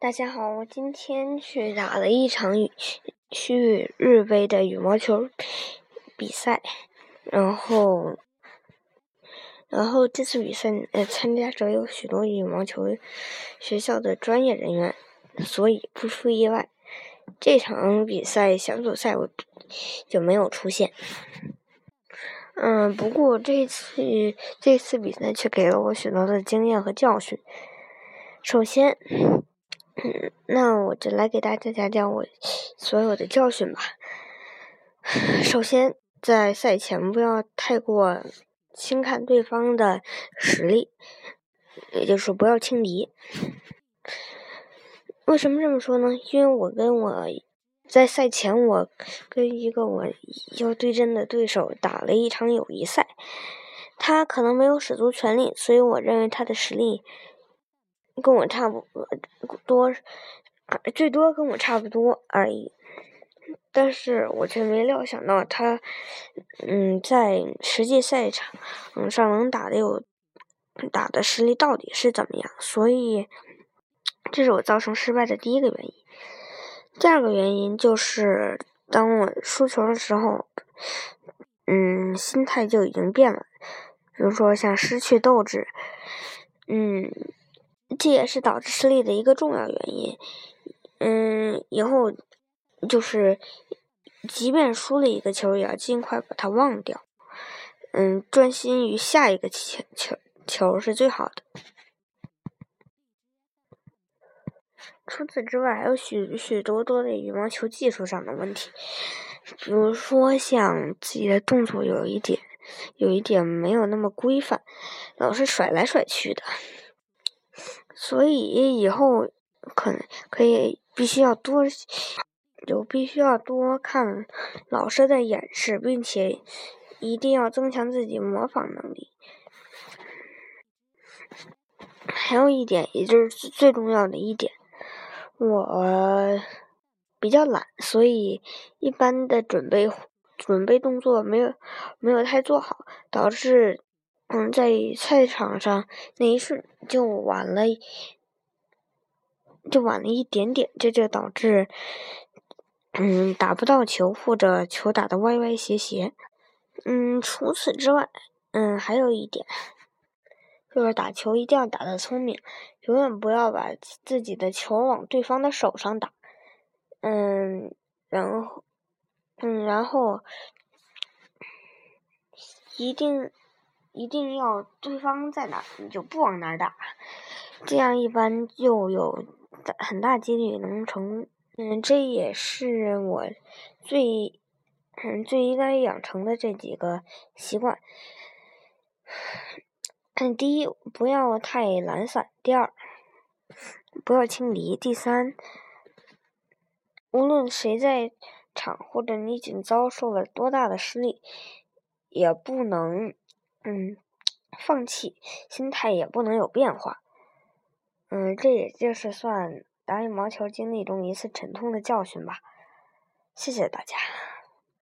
大家好，我今天去打了一场去日杯的羽毛球比赛，然后，然后这次比赛呃参加者有许多羽毛球学校的专业人员，所以不出意外，这场比赛小组赛我就没有出现。嗯，不过这次这次比赛却给了我许多的经验和教训。首先。那我就来给大家讲讲我所有的教训吧。首先，在赛前不要太过轻看对方的实力，也就是不要轻敌。为什么这么说呢？因为我跟我在赛前，我跟一个我要对阵的对手打了一场友谊赛，他可能没有使足全力，所以我认为他的实力。跟我差不多，最多跟我差不多而已。但是我却没料想到他，嗯，在实际赛场上能打的有打的实力到底是怎么样？所以，这是我造成失败的第一个原因。第二个原因就是，当我输球的时候，嗯，心态就已经变了。比如说，像失去斗志，嗯。这也是导致失利的一个重要原因。嗯，以后就是，即便输了一个球，也要尽快把它忘掉。嗯，专心于下一个球球球是最好的。除此之外，还有许许多多的羽毛球技术上的问题，比如说像自己的动作有一点有一点没有那么规范，老是甩来甩去的。所以以后可可以必须要多，就必须要多看老师的演示，并且一定要增强自己模仿能力。还有一点，也就是最重要的一点，我比较懒，所以一般的准备准备动作没有没有太做好，导致。嗯，在赛场上那一瞬就晚了，就晚了一点点，这就导致嗯打不到球，或者球打的歪歪斜斜。嗯，除此之外，嗯，还有一点就是打球一定要打的聪明，永远不要把自己的球往对方的手上打。嗯，然后，嗯，然后一定。一定要对方在哪，你就不往哪打，这样一般就有很大几率能成。嗯，这也是我最嗯最应该养成的这几个习惯。嗯，第一，不要太懒散；第二，不要轻敌；第三，无论谁在场或者你已经遭受了多大的失利，也不能。嗯，放弃心态也不能有变化。嗯，这也就是算打羽毛球经历中一次沉痛的教训吧。谢谢大家。